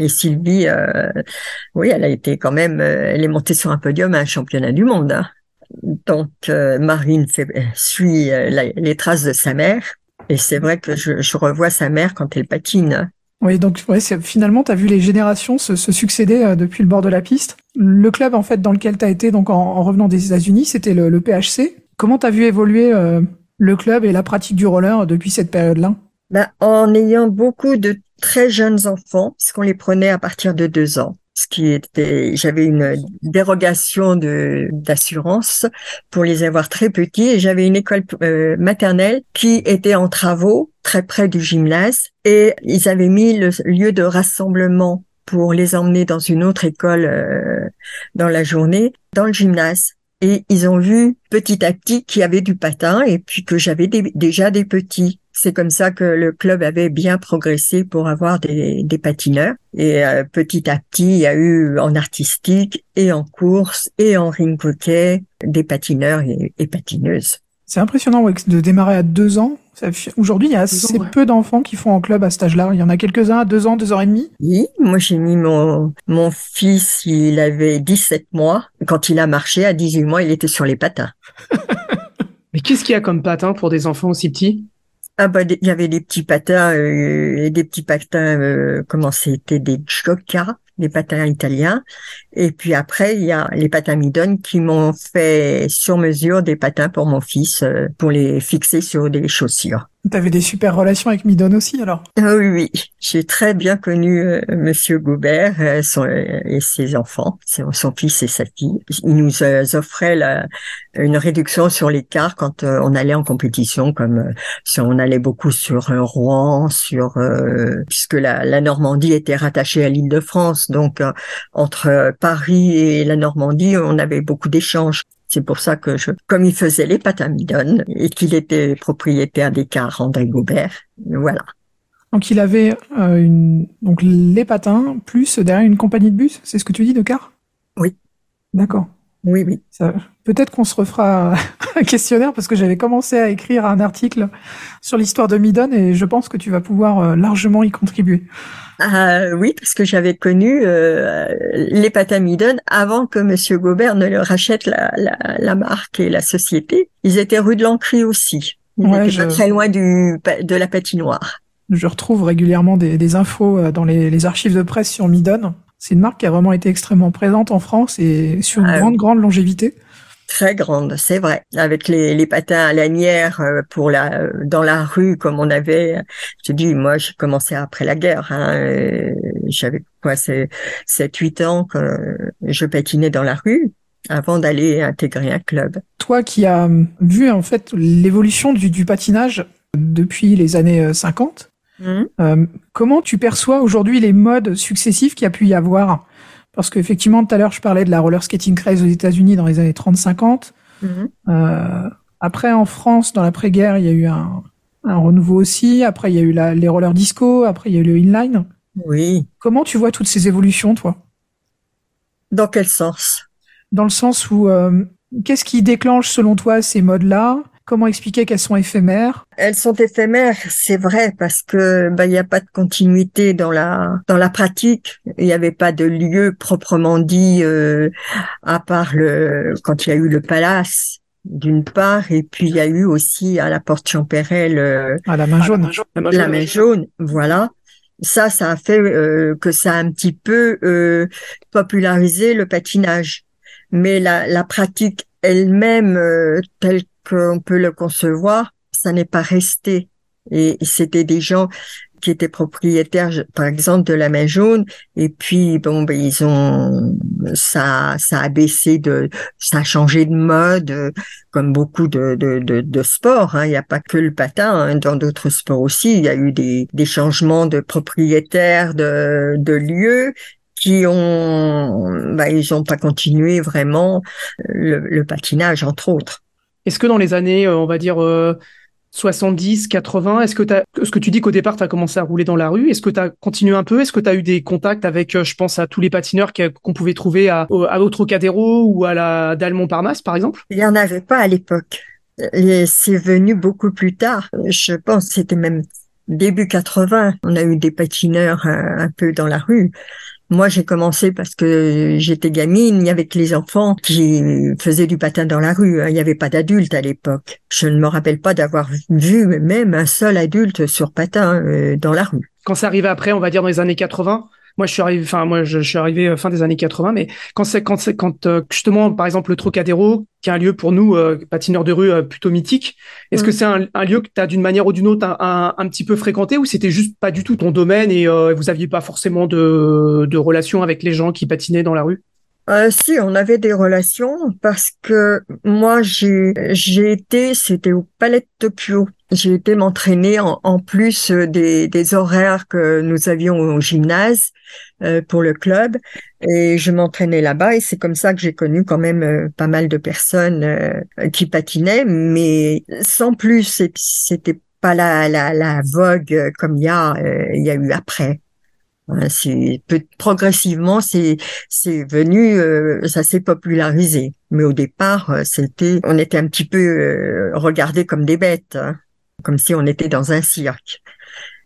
Et Sylvie, euh, oui, elle a été quand même, euh, elle est montée sur un podium à un championnat du monde. Hein. Donc euh, Marine fait, suit les traces de sa mère. Et c'est vrai que je, revois sa mère quand elle patine. Oui, donc ouais, finalement, tu as vu les générations se, succéder euh, depuis le bord de la piste. Le club en fait dans lequel tu as été donc en, en, revenant des États-Unis, c'était le, le, PHC. Comment tu as vu évoluer euh, le club et la pratique du roller depuis cette période-là? Ben, En ayant beaucoup de très jeunes enfants, puisqu'on les prenait à partir de deux ans ce qui était, j'avais une dérogation de d'assurance pour les avoir très petits et j'avais une école euh, maternelle qui était en travaux très près du gymnase et ils avaient mis le lieu de rassemblement pour les emmener dans une autre école euh, dans la journée dans le gymnase. Et ils ont vu petit à petit qu'il y avait du patin et puis que j'avais déjà des petits c'est comme ça que le club avait bien progressé pour avoir des, des patineurs. Et euh, petit à petit, il y a eu en artistique et en course et en ring hockey des patineurs et, et patineuses. C'est impressionnant ouais, de démarrer à deux ans. Aujourd'hui, il y a assez ouais. peu d'enfants qui font en club à cet âge-là. Il y en a quelques-uns à deux ans, deux ans et demi. Oui, moi j'ai mis mon, mon fils, il avait 17 mois. Quand il a marché, à 18 mois, il était sur les patins. Mais qu'est-ce qu'il y a comme patin pour des enfants aussi petits? Ah bah il y avait des petits patins euh, et des petits patins euh, comment c'était des Gioca, des patins italiens et puis après il y a les patins Midon qui m'ont fait sur mesure des patins pour mon fils euh, pour les fixer sur des chaussures. T'avais des super relations avec Midon aussi alors? Ah Oui. J'ai très bien connu euh, Monsieur Goubert euh, euh, et ses enfants, son, fils et sa fille. Il nous offrait la, une réduction sur les cars quand on allait en compétition, comme si on allait beaucoup sur Rouen, sur puisque la, la, Normandie était rattachée à l'Île-de-France, donc entre Paris et la Normandie, on avait beaucoup d'échanges. C'est pour ça que je, comme il faisait les pâtes à midon et qu'il était propriétaire des cars André Gobert, voilà. Donc il avait euh, une, donc les patins plus derrière une compagnie de bus, c'est ce que tu dis de car Oui. D'accord. Oui, oui. Peut-être qu'on se refera un questionnaire parce que j'avais commencé à écrire un article sur l'histoire de Midon et je pense que tu vas pouvoir euh, largement y contribuer. Ah, oui, parce que j'avais connu euh, les pâtes à Midon avant que Monsieur Gobert ne leur rachète la, la, la, marque et la société. Ils étaient rue de l'Ancry aussi. Ils étaient pas très loin du, de la patinoire. Je retrouve régulièrement des, des infos euh, dans les, les, archives de presse sur Midon. C'est une marque qui a vraiment été extrêmement présente en France et sur une ah grande, grande longévité. Très grande, c'est vrai. Avec les, les patins à lanière euh, pour la dans la rue comme on avait. Je dis, moi, j'ai commencé après la guerre. Hein, J'avais quoi, c'est 7-8 ans que je patinais dans la rue avant d'aller intégrer un club. Toi qui as vu en fait l'évolution du, du patinage depuis les années 50, euh, mmh. euh, comment tu perçois aujourd'hui les modes successifs qu'il y a pu y avoir? Parce qu'effectivement, tout à l'heure, je parlais de la roller skating craze aux États-Unis dans les années 30-50. Mhm. Euh, après, en France, dans l'après-guerre, il y a eu un, un, renouveau aussi. Après, il y a eu la, les rollers disco. Après, il y a eu le inline. Oui. Comment tu vois toutes ces évolutions, toi? Dans quel sens? Dans le sens où, euh, qu'est-ce qui déclenche, selon toi, ces modes-là? Comment expliquer qu'elles sont éphémères? Elles sont éphémères, c'est vrai, parce que bah il n'y a pas de continuité dans la dans la pratique. Il n'y avait pas de lieu proprement dit euh, à part le quand il y a eu le palace d'une part, et puis il y a eu aussi à la porte Champérel euh, à la main jaune, la main jaune, voilà. Ça, ça a fait euh, que ça a un petit peu euh, popularisé le patinage. Mais la, la pratique elle-même, euh, telle qu'on peut le concevoir, ça n'est pas resté. Et c'était des gens qui étaient propriétaires, par exemple, de la main jaune. Et puis, bon, ben, ils ont, ça, ça a baissé de, ça a changé de mode, comme beaucoup de, de, de, de sports. Hein. Il n'y a pas que le patin. Hein. Dans d'autres sports aussi, il y a eu des, des changements de propriétaires, de, de lieux qui ont, ben, ils n'ont pas continué vraiment le, le patinage, entre autres. Est-ce que dans les années, euh, on va dire, 70, euh, 80, est-ce que, que tu dis qu'au départ, tu as commencé à rouler dans la rue Est-ce que tu as continué un peu? Est-ce que tu as eu des contacts avec, euh, je pense, à tous les patineurs qu'on pouvait trouver à, à ou à la dalle Montparnasse, par exemple? Il n'y en avait pas à l'époque. C'est venu beaucoup plus tard. Je pense que c'était même début 80. On a eu des patineurs un peu dans la rue. Moi, j'ai commencé parce que j'étais gamine, il y avait que les enfants qui faisaient du patin dans la rue. Hein. Il n'y avait pas d'adultes à l'époque. Je ne me rappelle pas d'avoir vu même un seul adulte sur patin euh, dans la rue. Quand c'est arrivé après, on va dire dans les années 80, moi, je suis arrivé, enfin, moi, je, suis arrivé euh, fin des années 80, mais quand c'est, quand c'est, quand euh, justement, par exemple, le Trocadéro, qui est un lieu pour nous, euh, patineurs de rue, plutôt mythique, est-ce que mm. c'est un, lieu que tu as d'une manière ou d'une autre un, un, petit peu fréquenté ou c'était juste pas du tout ton domaine et vous aviez pas forcément de, de relation avec les gens qui patinaient dans la rue? Euh, si, on avait des relations parce que moi, j'ai j'ai été, c'était au Palais de Tokyo. J'ai été m'entraîner en, en, plus des, des horaires que nous avions au gymnase euh, pour le club et je m'entraînais là-bas et c'est comme ça que j'ai connu quand même euh, pas mal de personnes euh, qui patinaient, mais sans plus. C'était pas la, la, la vogue comme il y a il y a eu après. Progressivement, c'est c'est venu, euh, ça s'est popularisé. Mais au départ, euh, c'était, on était un petit peu euh, regardés comme des bêtes, hein, comme si on était dans un cirque.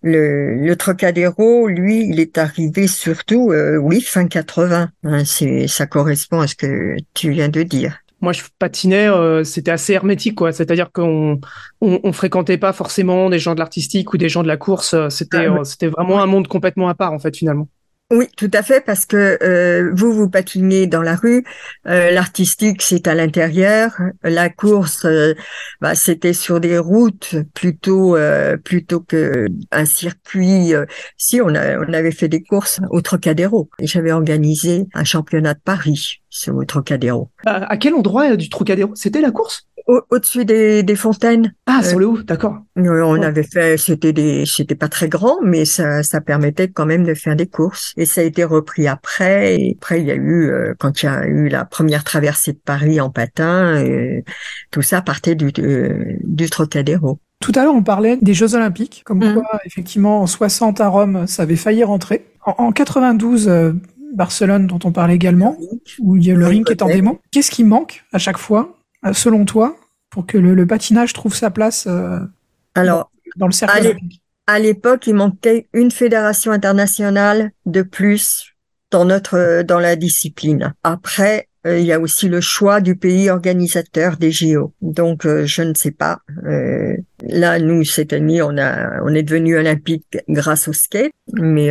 Le, le Trocadéro, lui, il est arrivé surtout, oui, fin 80. Hein, c'est, ça correspond à ce que tu viens de dire moi je patinais, euh, c'était assez hermétique quoi. C'est-à-dire qu'on on, fréquentait pas forcément des gens de l'artistique ou des gens de la course. Euh, c'était ah, euh, c'était vraiment un monde complètement à part en fait finalement. Oui, tout à fait, parce que euh, vous, vous patinez dans la rue, euh, l'artistique, c'est à l'intérieur, la course, euh, bah, c'était sur des routes plutôt plutôt que un circuit. si, on, a, on avait fait des courses au Trocadéro. J'avais organisé un championnat de Paris sur le Trocadéro. à quel endroit du Trocadéro? C'était la course? Au-dessus des, des, fontaines. Ah, sur le haut, d'accord. On avait fait, c'était des, c'était pas très grand, mais ça, ça permettait quand même de faire des courses. Et ça a été repris après. Et après, il y a eu, euh, quand il y a eu la première traversée de Paris en patin, et tout ça partait du, du Trocadéro. Tout à l'heure, on parlait des Jeux Olympiques, comme mmh. quoi, effectivement, en 60 à Rome, ça avait failli rentrer. En, en 92, Barcelone dont on parle également, où il y a le ring qui est en démo. Qu'est-ce qui manque à chaque fois, selon toi, pour que le, patinage trouve sa place Alors, dans le cercle À l'époque, il manquait une fédération internationale de plus dans notre dans la discipline. Après, euh, il y a aussi le choix du pays organisateur des JO. Donc, euh, je ne sais pas. Euh, là, nous, cette année, on a, on est devenu olympique grâce au skate, mais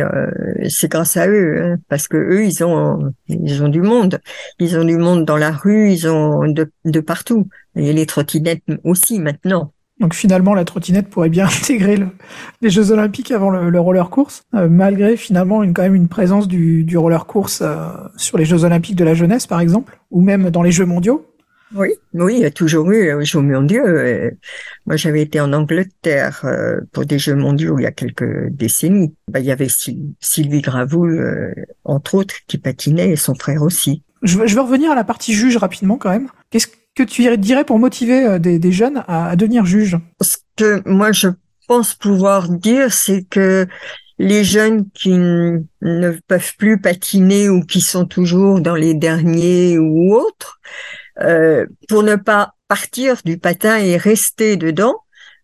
c'est grâce à eux, hein, parce que eux, ils ont, ils ont du monde. Ils ont du monde dans la rue, ils ont de, de partout. Et les trottinettes aussi maintenant. Donc finalement, la trottinette pourrait bien intégrer les Jeux Olympiques avant le, roller course, euh, malgré finalement une, quand même une présence du, roller course euh, sur les Jeux Olympiques de la jeunesse, par exemple, ou même dans les Jeux mondiaux. Oui, oui, il y a toujours eu les Jeux mondiaux. Euh, moi, j'avais été en Angleterre pour des Jeux mondiaux il y a quelques décennies. Bah, il y avait Sylvie Gravoul, entre autres, qui patinait, et son frère aussi. Je veux, je veux revenir à la partie juge rapidement quand même. Qu'est-ce que tu dirais pour motiver euh, des, jeunes à, devenir juges? Ce que moi je pense pouvoir dire, c'est que les jeunes qui ne peuvent plus patiner ou qui sont toujours dans les derniers ou autres, euh, pour ne pas partir du patin et rester dedans,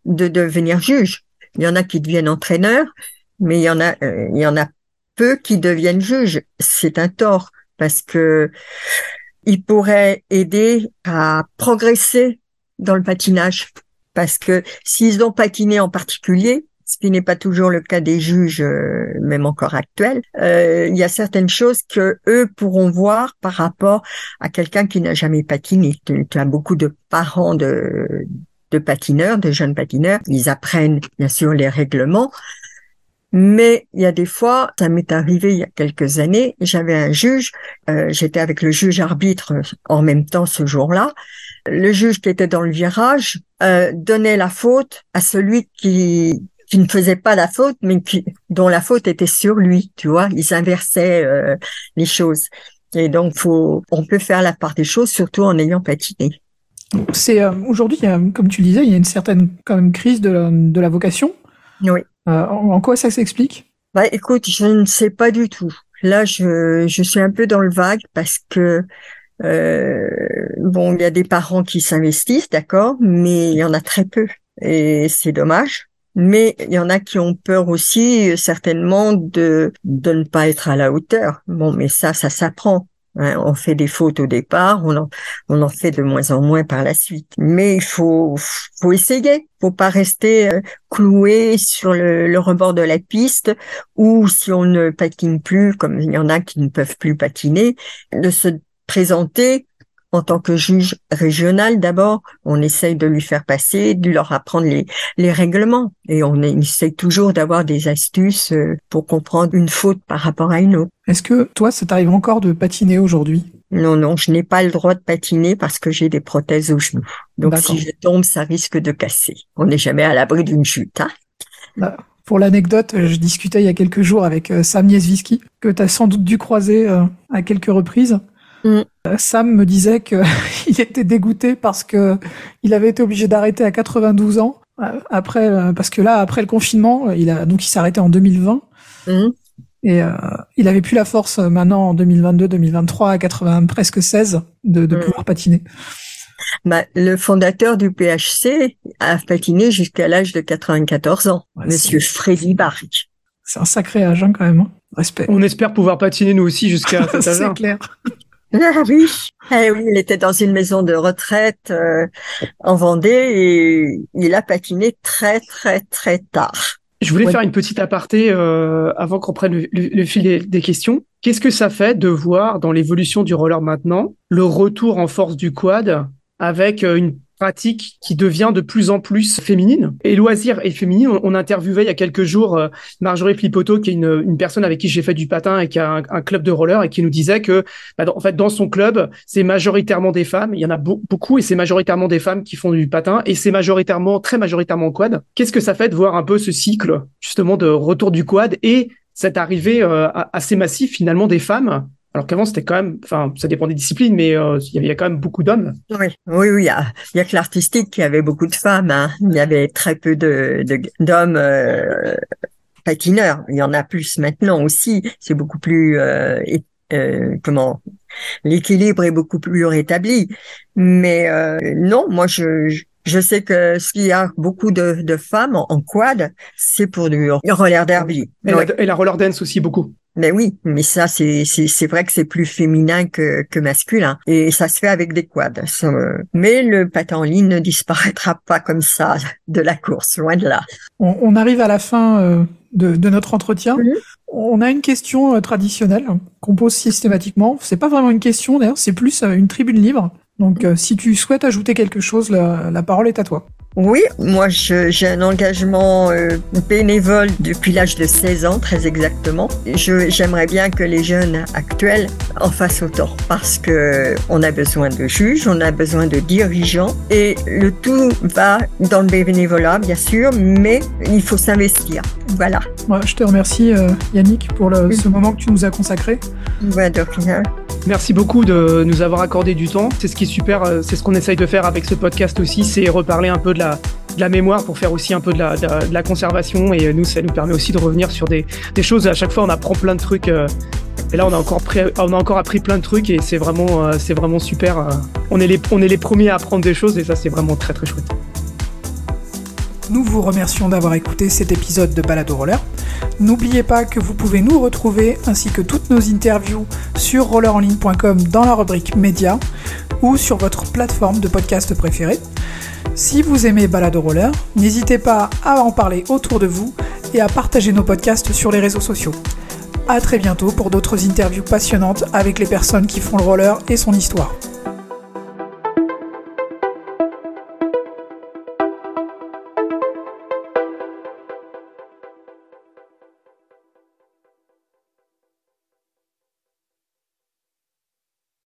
de devenir juge. Il y en a qui deviennent entraîneurs, mais il y en a, euh, il y en a peu qui deviennent juges. C'est un tort parce que il pourrait aider à progresser dans le patinage. Parce que s'ils ont patiné en particulier, ce qui n'est pas toujours le cas des juges, euh, même encore actuels, euh, il y a certaines choses que eux pourront voir par rapport à quelqu'un qui n'a jamais patiné. Tu, as beaucoup de parents de, de patineurs, de jeunes patineurs, ils apprennent bien sûr les règlements, mais il y a des fois, ça m'est arrivé il y a quelques années, j'avais un juge, euh, j'étais avec le juge arbitre en même temps ce jour-là. Le juge qui était dans le virage euh, donnait la faute à celui qui qui ne faisait pas la faute, mais qui, dont la faute était sur lui, tu vois. Ils inversaient euh, les choses. Et donc, faut, on peut faire la part des choses, surtout en ayant patiné. C'est aujourd'hui, comme tu le disais, il y a une certaine quand même crise de, de la vocation. Oui. Euh, en quoi ça s'explique? Bah écoute, je ne sais pas du tout. Là, je, je suis un peu dans le vague parce que euh, bon, il y a des parents qui s'investissent, d'accord, mais il y en a très peu et c'est dommage. Mais il y en a qui ont peur aussi, certainement, de de ne pas être à la hauteur. Bon, mais ça, ça s'apprend. Hein, on fait des fautes au départ, on en, on en fait de moins en moins par la suite. Mais il faut, faut essayer. Faut pas rester euh, cloué sur le, le, rebord de la piste ou si on ne patine plus, comme il y en a qui ne peuvent plus patiner, de se présenter en tant que juge régional, d'abord, on essaye de lui faire passer, de leur apprendre les, les règlements. Et on essaye toujours d'avoir des astuces euh, pour comprendre une faute par rapport à une autre. Est-ce que toi, ça t'arrive encore de patiner aujourd'hui? Non, non, je n'ai pas le droit de patiner parce que j'ai des prothèses au genou. Donc si je tombe, ça risque de casser. On n'est jamais à l'abri d'une chute. Hein bah, pour l'anecdote, je discutais il y a quelques jours avec euh, Sam Nieswiski, que tu as sans doute dû croiser euh, à quelques reprises. Mm. Euh, Sam me disait qu'il était dégoûté parce que il avait été obligé d'arrêter à 92 ans euh, après euh, parce que là après le confinement il a donc il s'est arrêté en 2020 mm. et il avait plus la force maintenant en 2022 2023 à 80 presque 16 de, de mm. pouvoir patiner. Bah, le fondateur du PHC a patiné jusqu'à l'âge de 94 ans, Monsieur Freddy Bark. C'est un sacré âge hein, quand même. Hein. Respect. On espère pouvoir patiner nous aussi jusqu'à cet âge. C'est clair. Ah oui. Eh oui, il était dans une maison de retraite euh, en Vendée et il a patiné très très très tard. Je voulais faire une petite aparté euh, avant qu'on prenne le, fil des, des questions. Qu'est-ce que ça fait de voir dans l'évolution du roller maintenant le retour en force du quad avec euh, une pratique qui devient de plus en plus féminine. Et loisir et féminine, on, interviewait il y a quelques jours euh, Marjorie Flipoto, qui est une, personne avec qui j'ai fait du patin et qui a un, club de roller et qui nous disait que, bah, en fait, dans son club, c'est majoritairement des femmes. Il y en a beaucoup et c'est majoritairement des femmes qui font du patin et c'est majoritairement, très majoritairement quad. Qu'est-ce que ça fait de voir un peu ce cycle, justement, de retour du quad et cette arrivée euh, assez massive finalement des femmes alors qu'avant, c'était quand même, enfin, ça dépend des disciplines, mais euh, il y avait quand même beaucoup d'hommes. Oui, oui, oui. Il y a, il y a que l'artistique qui avait beaucoup de femmes. Hein. Il y avait très peu de d'hommes euh, patineurs. Il y en a plus maintenant aussi. C'est beaucoup plus euh, euh, comment l'équilibre est beaucoup plus rétabli. Mais euh, non, moi je, je sais que s'il y a beaucoup de, de femmes en, quad, c'est pour du roller derby. Et, la, et la roller dance aussi beaucoup. Mais oui, mais ça c'est c'est vrai que c'est plus féminin que que masculin et ça se fait avec des quads. Mais le patin en ligne ne disparaîtra pas comme ça de la course, loin de là. On, arrive à la fin euh, de, de notre entretien. Mhm. On a une question euh, traditionnelle qu'on pose systématiquement. C'est pas vraiment une question d'ailleurs, c'est plus euh, une tribune libre. Donc si tu souhaites ajouter quelque chose, la parole est à toi. Oui, moi j'ai un engagement euh, bénévole depuis l'âge de 16 ans, très exactement. J'aimerais bien que les jeunes actuels en fassent autant parce que on a besoin de juges, on a besoin de dirigeants et le tout va dans le bénévolat, bien sûr, mais il faut s'investir. Voilà. Je te remercie euh, Yannick pour le, ce moment que tu nous as consacré. Ouais, de rien. Merci beaucoup de nous avoir accordé du temps. C'est ce qui est super, euh, c'est ce qu'on essaye de faire avec ce podcast aussi, c'est reparler un peu de la, mémoire pour faire aussi un peu de la, conservation. Et nous, ça nous permet aussi de revenir sur des, choses. À chaque fois, on apprend plein de trucs. Euh, et là, on a encore, encore appris plein de trucs et c'est vraiment, euh, vraiment super. On est, les, on est les premiers à apprendre des choses et ça, c'est vraiment très très chouette. Nous vous remercions d'avoir écouté cet épisode de Balado Roller. N'oubliez pas que vous pouvez nous retrouver ainsi que toutes nos interviews sur rollerenligne.com dans la rubrique médias ou sur votre plateforme de podcast préférée. Si vous aimez Balado Roller, n'hésitez pas à en parler autour de vous et à partager nos podcasts sur les réseaux sociaux. A très bientôt pour d'autres interviews passionnantes avec les personnes qui font le roller et son histoire.